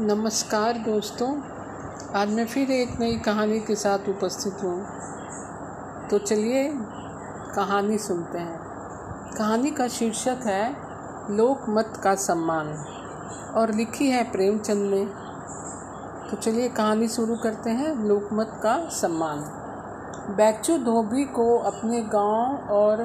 नमस्कार दोस्तों। आज मैं फिर एक नई कहानी के साथ उपस्थित हूँ। तो चलिए कहानी सुनते हैं। कहानी का शीर्षक है लोकमत का सम्मान और लिखी है प्रेमचंद ने। तो चलिए कहानी शुरू करते हैं लोकमत का सम्मान बैचू धोबी को अपने गाँव और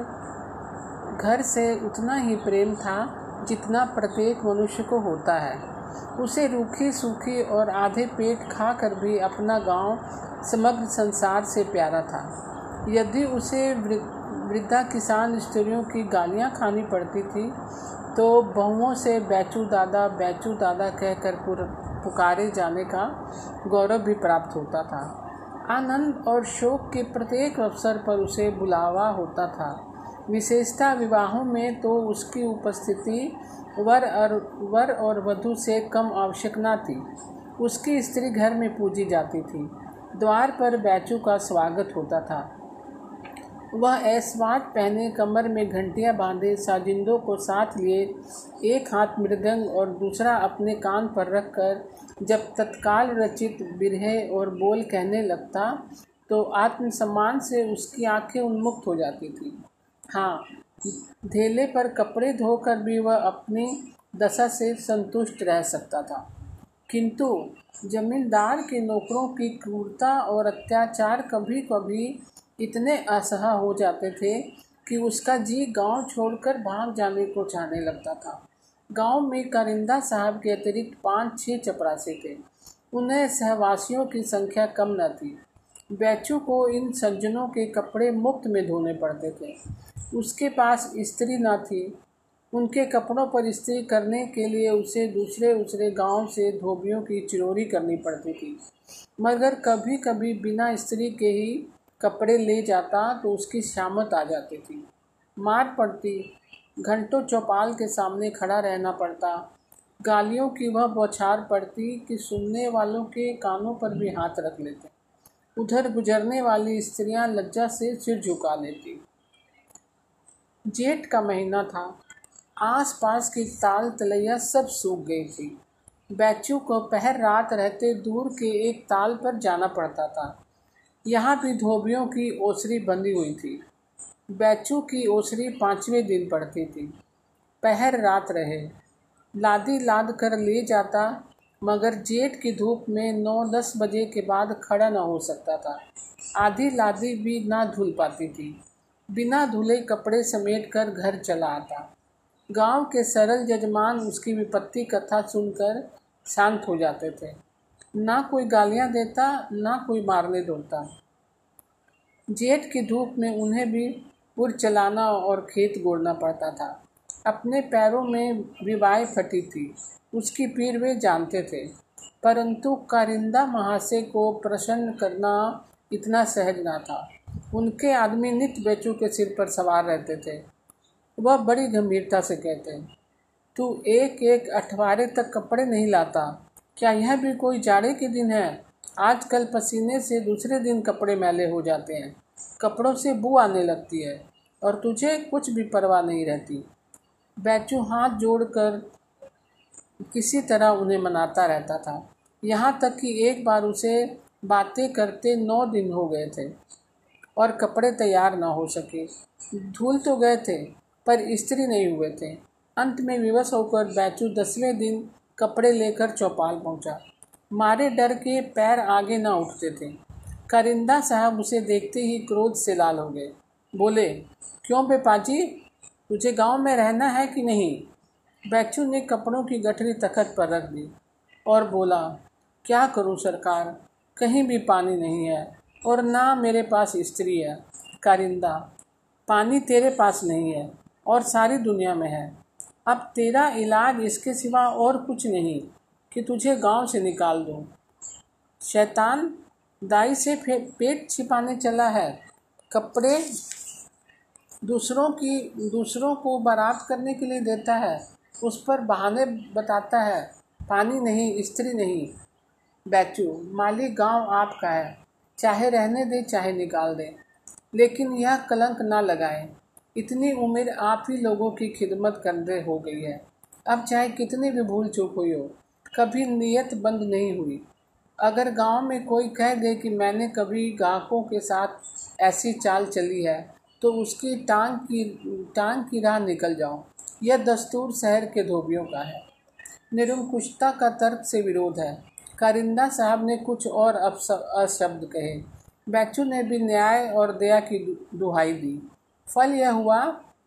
घर से उतना ही प्रेम था जितना प्रत्येक मनुष्य को होता है। उसे रूखी, सूखी और आधे पेट खा कर भी अपना गाँव, समग्र संसार से प्यारा था। यदि उसे वृद्धा किसान स्त्रियों की गालियाँ खानी पड़ती थी तो बहुओं से बैचू दादा बैचू दादा कहकर पुकारे जाने का गौरव भी प्राप्त होता था। आनंद और शोक के प्रत्येक अवसर पर उसे बुलावा होता था। विशेषता विवाहों में तो उसकी उपस्थिति वर और वर और वधु से कम आवश्यक न थी। उसकी स्त्री घर में पूजी जाती थी। द्वार पर बैचू का स्वागत होता था। वह ऐसवाट पहने कमर में घंटियाँ बांधे साजिंदों को साथ लिए, एक हाथ मृदंग और दूसरा अपने कान पर रखकर जब तत्काल रचित बिरहे और बोल कहने लगता तो आत्मसम्मान से उसकी आँखें उन्मुक्त हो जाती थी। हाँ धेले पर कपड़े धोकर भी वह अपनी दशा से संतुष्ट रह सकता था। किंतु जमींदार के नौकरों की क्रूरता और अत्याचार कभी कभी इतने असह हो जाते थे कि उसका जी गाँव छोड़कर भाग जाने को चाहने लगता था। गाँव में कारिंदा साहब के अतिरिक्त पाँच, छह चपरासी थे। उन्हें सहवासियों की संख्या कम न थी। बैचू को इन सज्जनों के कपड़े मुफ़्त में धोने पड़ते थे। उसके पास स्त्री न थी। उनके कपड़ों पर स्त्री करने के लिए उसे दूसरे दूसरे गाँव से धोबियों की चिरोरी करनी पड़ती थी। मगर कभी कभी बिना स्त्री के ही कपड़े ले जाता तो उसकी शामत आ जाती थी। मार पड़ती, घंटों चौपाल के सामने खड़ा रहना पड़ता। गालियों की वह बौछार पड़ती कि सुनने वालों के कानों पर भी हाथ रख लेते। उधर गुजरने वाली स्त्रियाँ लज्जा से सिर झुका लेती। जेठ का महीना था। आसपास की ताल तलैया सब सूख गई थी। बैचू को पहर रात रहते दूर के एक ताल पर जाना पड़ता था। यहाँ भी धोबियों की ओसरी बंधी हुई थी। बैचू की ओसरी पाँचवें दिन पड़ती थी। पहर रात रहे। लादी लाद कर ले जाता, मगर जेठ की धूप में नौ दस बजे के बाद खड़ा न हो सकता था। आधी लादी भी ना धुल पाती थी। बिना धुले कपड़े समेट कर घर चला आता। गाँव के सरल जजमान उसकी विपत्ति कथा सुनकर शांत हो जाते थे। ना कोई गालियाँ देता, ना कोई मारने दौड़ता। जेठ की धूप में उन्हें भी पुर चलाना और खेत गोड़ना पड़ता था। अपने पैरों में विवाह फटी थी, उसकी पीर वे जानते थे। परंतु कारिंदा महाशय को प्रसन्न करना इतना सहज ना था। उनके आदमी नित्य बेचू के सिर पर सवार रहते थे। वह बड़ी गंभीरता से कहते, तू एक एक अठवारे तक कपड़े नहीं लाता। क्या यह भी कोई जाड़े के दिन है? आजकल पसीने से दूसरे दिन कपड़े मैले हो जाते हैं। कपड़ों से बू आने लगती है और तुझे कुछ भी परवाह नहीं रहती। बैचू हाथ जोड़कर किसी तरह उन्हें मनाता रहता था। यहाँ तक कि एक बार उसे बातें करते नौ दिन हो गए थे। और कपड़े तैयार ना हो सके। धूल तो गए थे, पर स्त्री नहीं हुए थे। अंत में विवश होकर बैचू दसवें दिन कपड़े लेकर चौपाल पहुँचा। मारे डर के पैर आगे ना उठते थे। करिंदा साहब उसे देखते ही क्रोध से लाल हो गए। बोले, क्यों बेपाजी? तुझे गाँव में रहना है कि नहीं? बैचू ने कपड़ों की गठरी तखत पर रख दी और बोला, क्या करूँ सरकार? कहीं भी पानी नहीं है। और ना मेरे पास स्त्री है, कारिंदा। पानी तेरे पास नहीं है और सारी दुनिया में है। अब तेरा इलाज इसके सिवा और कुछ नहीं कि तुझे गाँव से निकाल दूँ। शैतान दाई से पेट छिपाने चला है। कपड़े दूसरों की, दूसरों को बारात करने के लिए देता है। उस पर बहाने बताता है। पानी नहीं, स्त्री नहीं। बैचू, माली गाँव आपका है। चाहे रहने दें, चाहे निकाल दें। लेकिन यह कलंक ना लगाएँ। इतनी उम्र आप ही लोगों की खिदमत करने हो गई है। अब चाहे कितनी भी भूल चूक हुई हो, कभी नीयत बंद नहीं हुई। अगर गाँव में कोई कह दे कि मैंने कभी ग्राहकों के साथ ऐसी चाल चली है तो उसकी टांग की टांग की राह निकल जाओ यह दस्तूर शहर के धोबियों का है। निरंकुशता का तर्क से विरोध है। कारिंदा साहब ने कुछ और अशब्द कहे। बैचू ने भी न्याय और दया की दुहाई दी। फल यह हुआ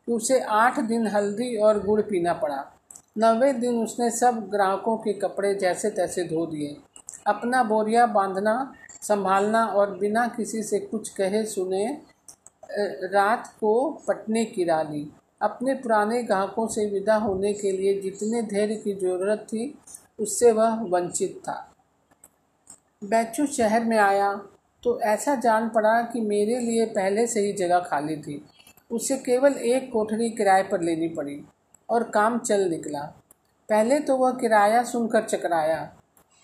कि उसे आठ दिन हल्दी और गुड़ पीना पड़ा। नवे दिन उसने सब ग्राहकों के कपड़े जैसे तैसे धो दिए। अपना बोरिया बांधना, संभालना और बिना किसी से कुछ कहे सुने रात को पटने की रा ली अपने पुराने ग्राहकों से विदा होने के लिए जितने धैर्य की ज़रूरत थी, उससे वह वंचित था। बैचू शहर में आया तो ऐसा जान पड़ा कि मेरे लिए पहले से ही जगह खाली थी। उसे केवल एक कोठरी किराए पर लेनी पड़ी और काम चल निकला। पहले तो वह किराया सुनकर चकराया।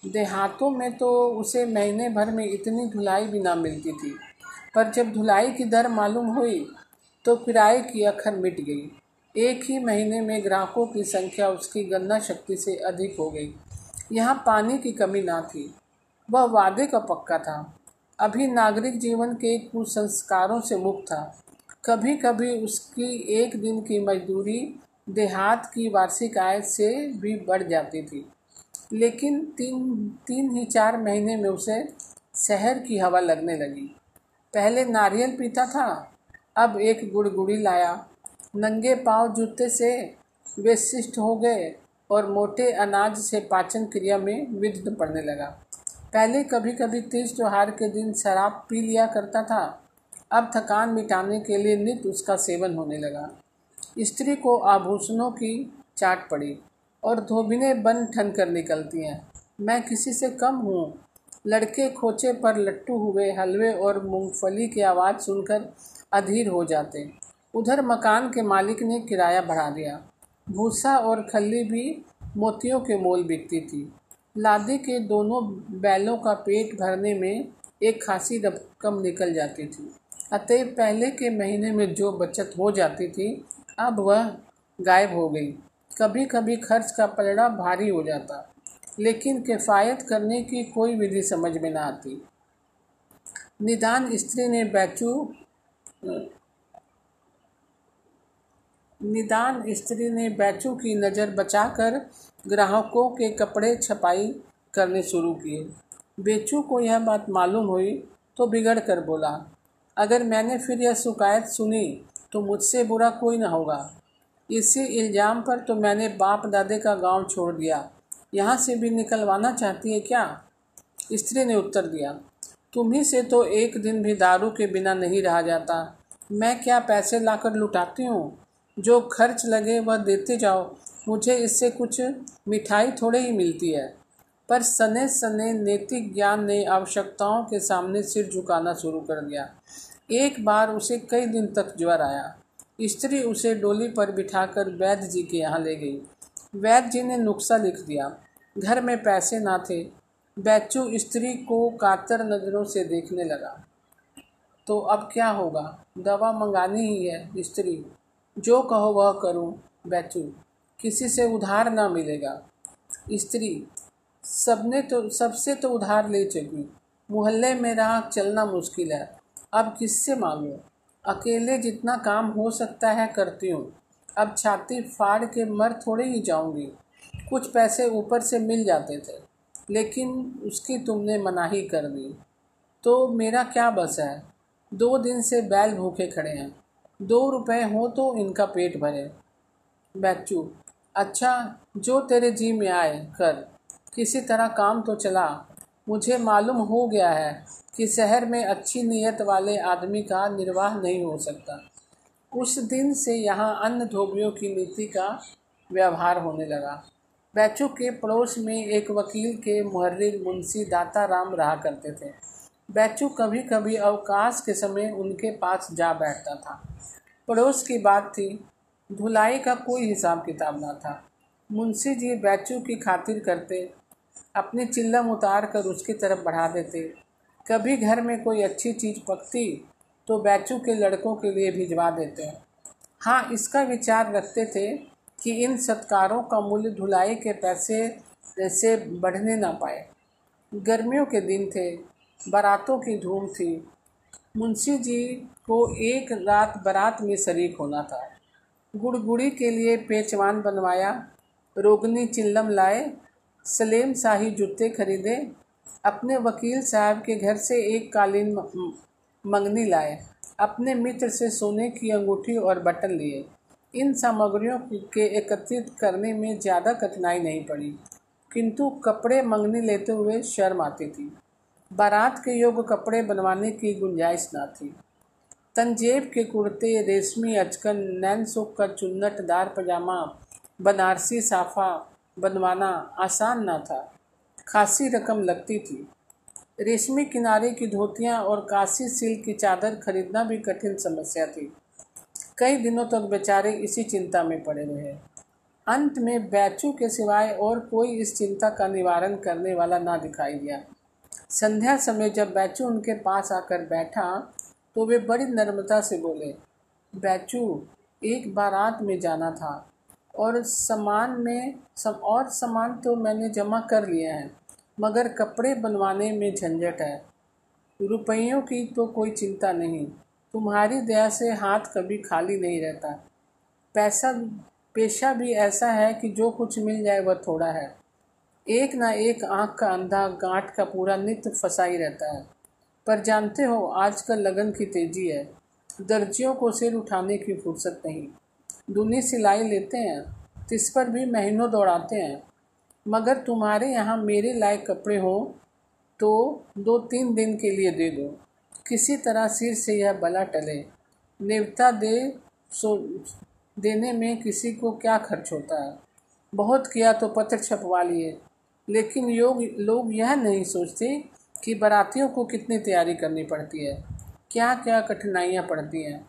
देहातों में तो उसे महीने भर में इतनी धुलाई भी ना मिलती थी, पर जब धुलाई की दर मालूम हुई तो किराए की अखर मिट गई। एक ही महीने में ग्राहकों की संख्या उसकी गन्ना शक्ति से अधिक हो गई। यहाँ पानी की कमी ना थी। वह वादे का पक्का था। अभी नागरिक जीवन के कुसंस्कारों से मुक्त था। कभी कभी उसकी एक दिन की मजदूरी देहात की वार्षिक आय से भी बढ़ जाती थी। लेकिन तीन तीन ही चार महीने में उसे शहर की हवा लगने लगी। पहले नारियल पीता था, अब एक गुड़गुड़ी लाया। नंगे पाँव जूते से वे शिष्ट हो गए और मोटे अनाज से पाचन क्रिया में विघ्न पड़ने लगा। पहले कभी कभी तीज त्योहार के दिन शराब पी लिया करता था। अब थकान मिटाने के लिए नित उसका सेवन होने लगा। स्त्री को आभूषणों की चाट पड़ी और धोबिने बन ठन कर निकलती हैं। मैं किसी से कम हूँ। लड़के खोचे पर लट्टू हुए हलवे और मूंगफली की आवाज़ सुनकर अधीर हो जाते। उधर मकान के मालिक ने किराया बढ़ा दिया। भूसा और खल्ली भी मोतियों के मोल बिकती थी। लादी के दोनों बैलों का पेट भरने में एक खासी रकम निकल जाती थी। अतः पहले के महीने में जो बचत हो जाती थी, अब वह गायब हो गई। कभी कभी खर्च का पलड़ा भारी हो जाता, लेकिन किफ़ायत करने की कोई विधि समझ में ना आती। निदान स्त्री ने बैचू, निदान स्त्री ने बैचू की नज़र बचाकर ग्राहकों के कपड़े छपाई करने शुरू किए। बेचू को यह बात मालूम हुई तो बिगड़ कर बोला, अगर मैंने फिर यह शिकायत सुनी तो मुझसे बुरा कोई ना होगा। इसी इल्ज़ाम पर तो मैंने बाप दादे का गाँव छोड़ दिया। यहाँ से भी निकलवाना चाहती है क्या? स्त्री ने उत्तर दिया तुम्ही से तो एक दिन भी दारू के बिना नहीं रहा जाता। मैं क्या पैसे लाकर लुटाती हूँ? जो खर्च लगे वह देते जाओ। मुझे इससे कुछ मिठाई थोड़े ही मिलती है। पर सने सने नैतिक ज्ञान ने आवश्यकताओं के सामने सिर झुकाना शुरू कर दिया। एक बार उसे कई दिन तक ज्वर आया। स्त्री उसे डोली पर बिठाकर वैद्य जी के यहाँ ले गई। वैद्य जी ने नुस्खा लिख दिया। घर में पैसे ना थे। बैचू स्त्री को कातर नज़रों से देखने लगा। तो अब क्या होगा? दवा मंगानी ही है स्त्री। जो कहो वह करूँ, बैचू। किसी से उधार ना मिलेगा। स्त्री, सबने तो सबसे तो उधार ले चुकी मोहल्ले में राह चलना मुश्किल है। अब किससे मांगू? अकेले जितना काम हो सकता है करती हूँ। अब छाती फाड़ के मर थोड़े ही जाऊँगी। कुछ पैसे ऊपर से मिल जाते थे, लेकिन उसकी तुमने मनाही कर दी। तो मेरा क्या बस है? दो दिन से बैल भूखे खड़े हैं। दो रुपए हो तो इनका पेट भरे। बैचू अच्छा जो तेरे जी में आए, कर। किसी तरह काम तो चला। मुझे मालूम हो गया है कि शहर में अच्छी नीयत वाले आदमी का निर्वाह नहीं हो सकता। उस दिन से यहाँ अन्य धोबियों की नीति का व्यवहार होने लगा। बैचू के पड़ोस में एक वकील के मुहर्रिर मुंशी दाता राम रहा करते थे। बैचू कभी कभी अवकाश के समय उनके पास जा बैठता था। पड़ोस की बात थी धुलाई का कोई हिसाब किताब ना था। मुंशी जी बैचू की खातिर करते, अपनी चिल्लम उतार कर उसकी तरफ़ बढ़ा देते। कभी घर में कोई अच्छी चीज़ पकती तो बैचू के लड़कों के लिए भिजवा देते। हैं, इसका विचार रखते थे कि इन सत्कारों का मूल्य धुलाई के पैसे से बढ़ने ना पाए। गर्मियों के दिन थे, बारातों की धूम थी। मुंशी जी को एक रात बारात में शरीक होना था। गुड़गुड़ी के लिए पेचवान बनवाया। रोगनी चिल्लम लाए, सलेम शाही जूते खरीदे। अपने वकील साहब के घर से एक कालीन मंगनी लाए। अपने मित्र से सोने की अंगूठी और बटन लिए। इन सामग्रियों के एकत्रित करने में ज़्यादा कठिनाई नहीं पड़ी। किंतु कपड़े मंगनी लेते हुए शर्म आती थी। बारात के योग्य कपड़े बनवाने की गुंजाइश ना थी। तंजेब के कुर्ते, रेशमी अचकन नैन सुख का चुन्नटदार पजामा, बनारसी साफा बनवाना आसान ना था। खासी रकम लगती थी। रेशमी किनारे की धोतियाँ और काशी सिल्क की चादर खरीदना भी कठिन समस्या थी। कई दिनों तक बेचारे इसी चिंता में पड़े रहे। अंत में बैचू के सिवाय और कोई इस चिंता का निवारण करने वाला ना दिखाई दिया। संध्या समय जब बैचू उनके पास आकर बैठा तो वे बड़ी नर्मता से बोले, बैचू, एक बारात में जाना था और सामान में सब और सामान तो मैंने जमा कर लिया है, मगर कपड़े बनवाने में झंझट है। रुपयों की तो कोई चिंता नहीं, तुम्हारी दया से हाथ कभी खाली नहीं रहता। पैसा, पेशा भी ऐसा है कि जो कुछ मिल जाए वह थोड़ा है। एक ना एक आँख का अंधा गांठ का पूरा नित्य फंसा ही रहता है। पर जानते हो, आजकल लगन की तेज़ी है। दर्जियों को सिर उठाने की फुर्सत नहीं। दूनी सिलाई लेते हैं, तिस पर भी महीनों दौड़ाते हैं। मगर तुम्हारे यहाँ मेरे लायक कपड़े हो तो दो तीन दिन के लिए दे दो। किसी तरह सिर से यह बला टले। नेवता दे, सो, देने में किसी को क्या खर्च होता है? बहुत किया तो पत्र छपवा लिए। लेकिन योग, लोग यह नहीं सोचते कि बारातियों को कितनी तैयारी करनी पड़ती है? क्या क्या कठिनाइयाँ पड़ती हैं?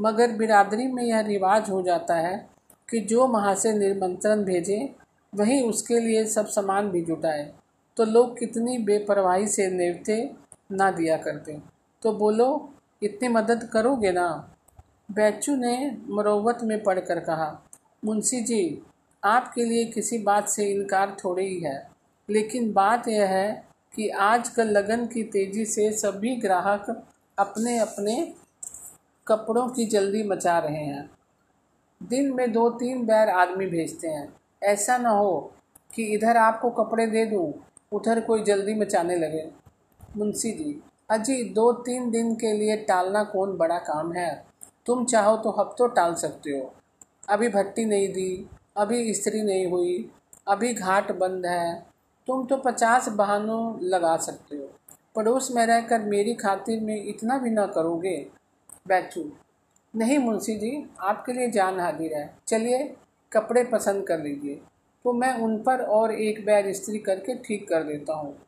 मगर बिरादरी में यह रिवाज हो जाता है कि जो वहाँ से निमंत्रण भेजे, वही उसके लिए सब सामान भी जुटाए। तो लोग कितनी बेपरवाही से नेवते ना दिया करते। तो बोलो, इतनी मदद करोगे ना? बैचू ने मरोवत में पढ़कर कहा, मुंशी जी, आपके लिए किसी बात से इनकार थोड़ी ही है। लेकिन बात यह है कि आजकल लगन की तेज़ी से सभी ग्राहक अपने अपने कपड़ों की जल्दी मचा रहे हैं। दिन में दो तीन बैर आदमी भेजते हैं। ऐसा ना हो कि इधर आपको कपड़े दे दूँ, उधर कोई जल्दी मचाने लगे। मुंशी जी, अजी, दो तीन दिन के लिए टालना कौन बड़ा काम है? तुम चाहो तो हफ्तों टाल सकते हो। अभी भट्टी नहीं दी, अभी इस्त्री नहीं हुई, अभी घाट बंद है तुम तो पचास बहानों लगा सकते हो। पड़ोस में रहकर मेरी खातिर में इतना भी ना करोगे। बैठू नहीं मुंशी जी, आपके लिए जान हाजिर है। चलिए, कपड़े पसंद कर लीजिए। तो मैं उन पर और एक बैर इस्त्री करके ठीक कर देता हूँ।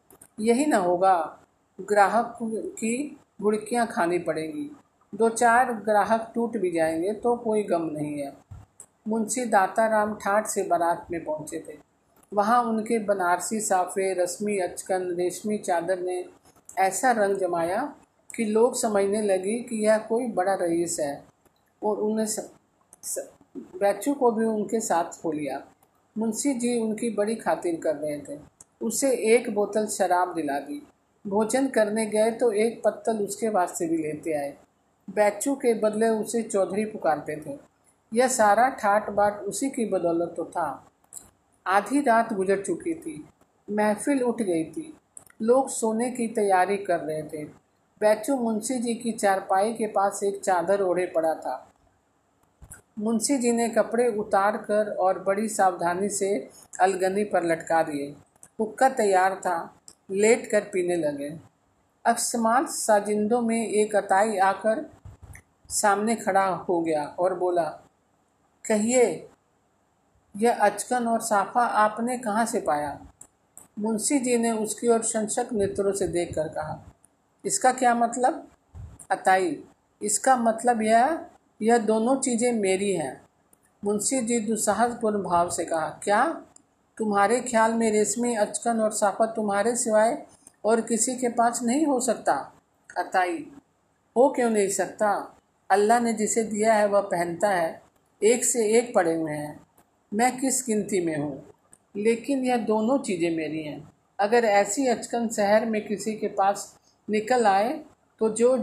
यही ना होगा, ग्राहक की गुड़कियाँ खानी पड़ेंगी। दो चार ग्राहक टूट भी जाएँगे तो कोई गम नहीं है। मुंशी दाताराम ठाठ से बारात में पहुँचे थे। वहाँ उनके बनारसी साफे, रस्मी अचकन, रेशमी चादर ने ऐसा रंग जमाया कि लोग समझने लगे कि यह कोई बड़ा रईस है और उन्हें बैचू को भी उनके साथ खो लिया। मुंशी जी उनकी बड़ी खातिर कर रहे थे। उसे एक बोतल शराब दिला दी। भोजन करने गए तो एक पत्तल उसके वास्ते भी लेते आए। बैचू के बदले उसे चौधरी पुकारते थे। यह सारा ठाट बाट उसी की बदौलत तो था। आधी रात गुजर चुकी थी। महफिल उठ गई थी। लोग सोने की तैयारी कर रहे थे। बैचू मुंशी जी की चारपाई के पास एक चादर ओढ़े पड़ा था। मुंशी जी ने कपड़े उतार कर और बड़ी सावधानी से अलगनी पर लटका दिए। हुक्का तैयार था। लेट कर पीने लगे। अकस्मात साजिंदों में एक अताई आकर सामने खड़ा हो गया और बोला, कहिए यह अचकन और साफा आपने कहाँ से पाया? मुंशी जी ने उसकी ओर संशक नेत्रों से देख कर कहा, इसका क्या मतलब? अताई, इसका मतलब यह यह दोनों चीज़ें मेरी हैं। मुंशी जी दुस्साहसपूर्ण भाव से कहा, क्या? तुम्हारे ख्याल में रेशमी, अचकन और साफा तुम्हारे सिवाय और किसी के पास नहीं हो सकता? अताई, हो क्यों नहीं सकता? अल्लाह ने जिसे दिया है वह पहनता है, एक से एक पड़े हुए हैं। मैं किस गिनती में हूँ? लेकिन यह दोनों चीज़ें मेरी हैं। अगर ऐसी अचकन शहर में किसी के पास निकल आए तो जो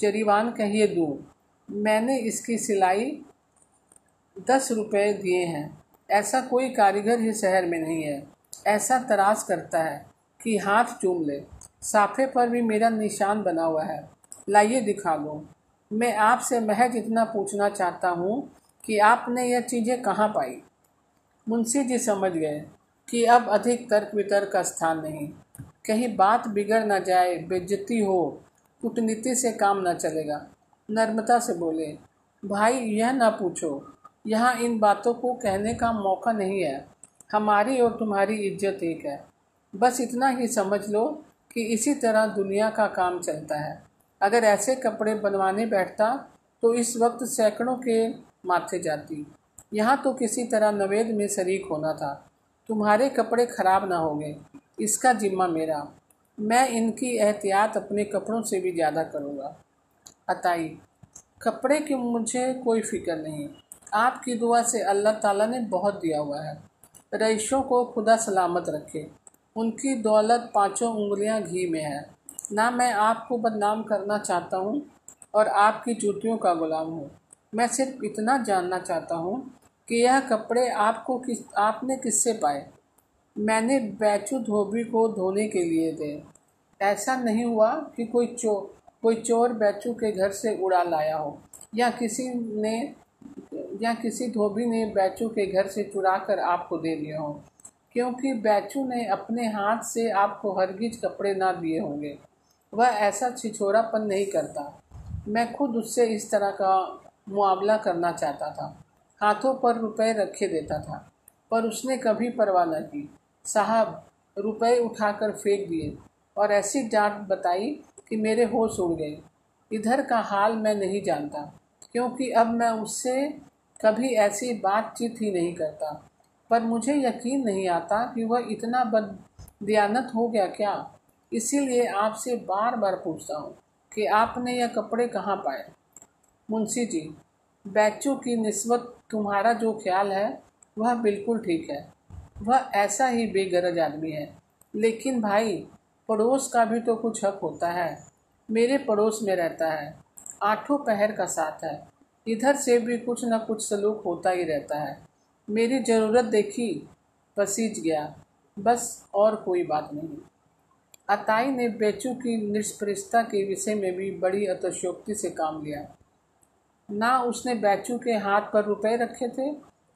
जरीवान कहिए दूँ, मैंने इसकी सिलाई दस रुपये दिए हैं। ऐसा कोई कारीगर ही शहर में नहीं है। ऐसा तराश करता है कि हाथ चूम ले। साफे पर भी मेरा निशान बना हुआ है। लाइए दिखा दो। मैं आपसे महज इतना पूछना चाहता हूँ कि आपने यह चीज़ें कहाँ पाई? मुंशी जी समझ गए कि अब अधिक तर्क वितर्क का स्थान नहीं। कहीं बात बिगड़ न जाए बेज्जती हो, कूटनीति से काम न चलेगा। नर्मता से बोले, भाई, यह ना पूछो। यहाँ इन बातों को कहने का मौका नहीं है। हमारी और तुम्हारी इज़्ज़त एक है। बस इतना ही समझ लो कि इसी तरह दुनिया का काम चलता है। अगर ऐसे कपड़े बनवाने बैठता तो इस वक्त सैकड़ों के माथे जाती। यहाँ तो किसी तरह नवेद में शरीक होना था। तुम्हारे कपड़े खराब ना होंगे इसका जिम्मा मेरा। मैं इनकी एहतियात अपने कपड़ों से भी ज़्यादा करूँगा। अताई, कपड़े की मुझे कोई फ़िक्र नहीं। आपकी दुआ से अल्लाह ताला ने बहुत दिया हुआ है। रईशों को खुदा सलामत रखे। उनकी दौलत पाँचों उंगलियाँ घी में है। ना मैं आपको बदनाम करना चाहता हूँ और आपकी जूतियों का गुलाम हूँ। मैं सिर्फ़ इतना जानना चाहता हूँ कि यह कपड़े आपको किस, आपने किससे पाए? मैंने बैचू धोबी को धोने के लिए दे। ऐसा नहीं हुआ कि कोई चो, कोई चोर बैचू के घर से उड़ा लाया हो। या किसी ने, या किसी धोबी ने बैचू के घर से चुरा कर आपको दे दिया हो। क्योंकि बैचू ने अपने हाथ से आपको हरगिज कपड़े ना दिए होंगे। वह ऐसा छिछोरापन नहीं करता। मैं खुद उससे इस तरह का मुआवला करना चाहता था। हाथों पर रुपए रखे देता था, पर उसने कभी परवाह न की। साहब, रुपए उठाकर फेंक दिए और ऐसी डांट बताई कि मेरे होश उड़ गए। इधर का हाल मैं नहीं जानता, क्योंकि अब मैं उससे कभी ऐसी बातचीत ही नहीं करता। पर मुझे यकीन नहीं आता कि वह इतना बददियानत हो गया क्या। इसीलिए आपसे बार बार पूछता हूँ कि आपने यह कपड़े कहाँ पाए? मुंशी जी, बैचू की नस्बत तुम्हारा जो ख्याल है, वह बिल्कुल ठीक है। वह ऐसा ही बेगरज आदमी है। लेकिन भाई, पड़ोस का भी तो कुछ हक होता है। मेरे पड़ोस में रहता है। आठों पहर का साथ है। इधर से भी कुछ ना कुछ सलूक होता ही रहता है। मेरी ज़रूरत देखी, पसीज गया। बस और कोई बात नहीं। अताई ने बेचू की निष्परिशता के विषय में भी बड़ी अतशोक्ति से काम लिया। ना उसने बैचू के हाथ पर रुपए रखे थे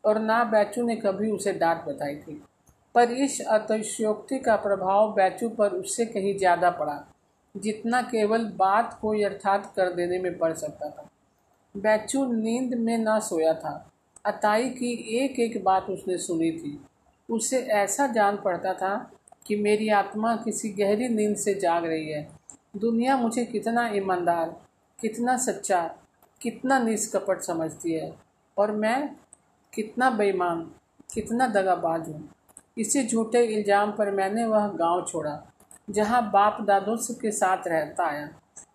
और ना बैचू ने कभी उसे डांट बताई थी। पर इस अतिशयोक्ति का प्रभाव बैचू पर उससे कहीं ज़्यादा पड़ा, जितना केवल बात को यथार्थ कर देने में पड़ सकता था। बैचू नींद में ना सोया था। अताई की एक एक बात उसने सुनी थी। उसे ऐसा जान पड़ता था कि मेरी आत्मा किसी गहरी नींद से जाग रही है। दुनिया मुझे कितना ईमानदार, कितना सच्चा कितना निष्कपट समझती है और मैं कितना बेईमान, कितना दगाबाज हूँ। इसी झूठे इल्ज़ाम पर मैंने वह गाँव छोड़ा, जहाँ बाप दादों के साथ रहता आया।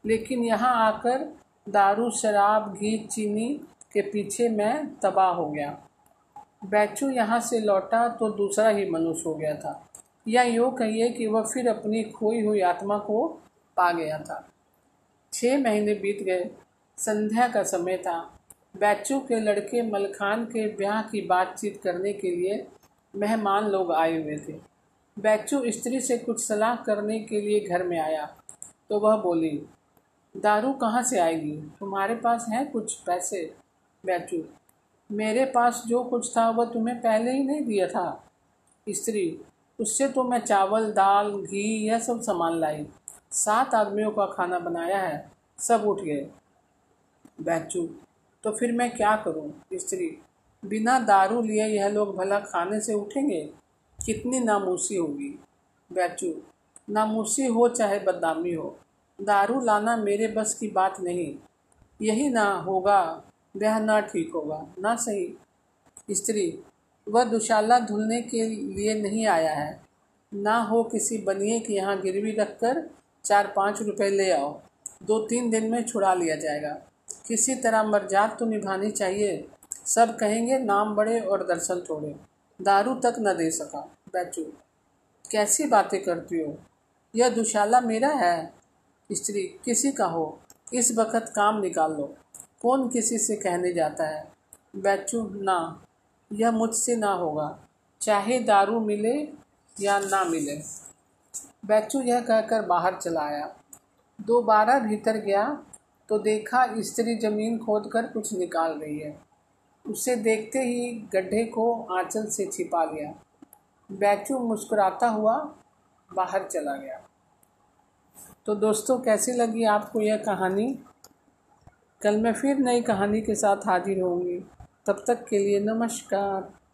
लेकिन यहाँ आकर दारू, शराब, घी, चीनी के पीछे मैं तबाह हो गया। बैचू यहाँ से लौटा तो दूसरा ही मनुष्य हो गया था। या यूँ कहिए कि वह फिर अपनी खोई हुई आत्मा को पा गया था। छः महीने बीत गए संध्या का समय था। बैचू के लड़के मलखान के ब्याह की बातचीत करने के लिए मेहमान लोग आए हुए थे। बैचू स्त्री से कुछ सलाह करने के लिए घर में आया। तो वह बोली, दारू कहाँ से आएगी? तुम्हारे पास है कुछ पैसे? बैचू, मेरे पास जो कुछ था वह तुम्हें पहले ही नहीं दिया था। स्त्री, उससे तो मैं चावल, दाल, घी यह सब सामान लाई। सात आदमियों का खाना बनाया है, सब उठ गए। बैचू तो फिर मैं क्या करूँ? स्त्री, बिना दारू लिए यह लोग भला खाने से उठेंगे? कितनी नामूसी होगी? बैचू नामूसी हो चाहे बदनामी हो, दारू लाना मेरे बस की बात नहीं। यही ना होगा, वह ना ठीक होगा, ना सही। स्त्री, वह दुशाला धुलने के लिए नहीं आया है। ना हो किसी बनिए के यहाँ गिरवी रख कर चार पाँच रुपए ले आओ। दो तीन दिन में छुड़ा लिया जाएगा। किसी तरह मर्जात तो निभानी चाहिए। सब कहेंगे, नाम बड़े और दर्शन थोड़े। दारू तक न दे सका। बैचू कैसी बातें करती हो? यह दुशाला मेरा है। स्त्री, किसी का हो। इस वक्त काम निकाल लो। कौन किसी से कहने जाता है? बैचू ना। यह मुझसे ना होगा। चाहे दारू मिले या ना मिले। बैचू यह कहकर बाहर चला आया। दोबारा भीतर गया। तो देखा स्त्री ज़मीन खोदकर कुछ निकाल रही है। उसे देखते ही गड्ढे को आंचल से छिपा लिया। बैचू मुस्कुराता हुआ बाहर चला गया। तो दोस्तों, कैसी लगी आपको यह कहानी? कल मैं फिर नई कहानी के साथ हाजिर होंगी। तब तक के लिए नमस्कार।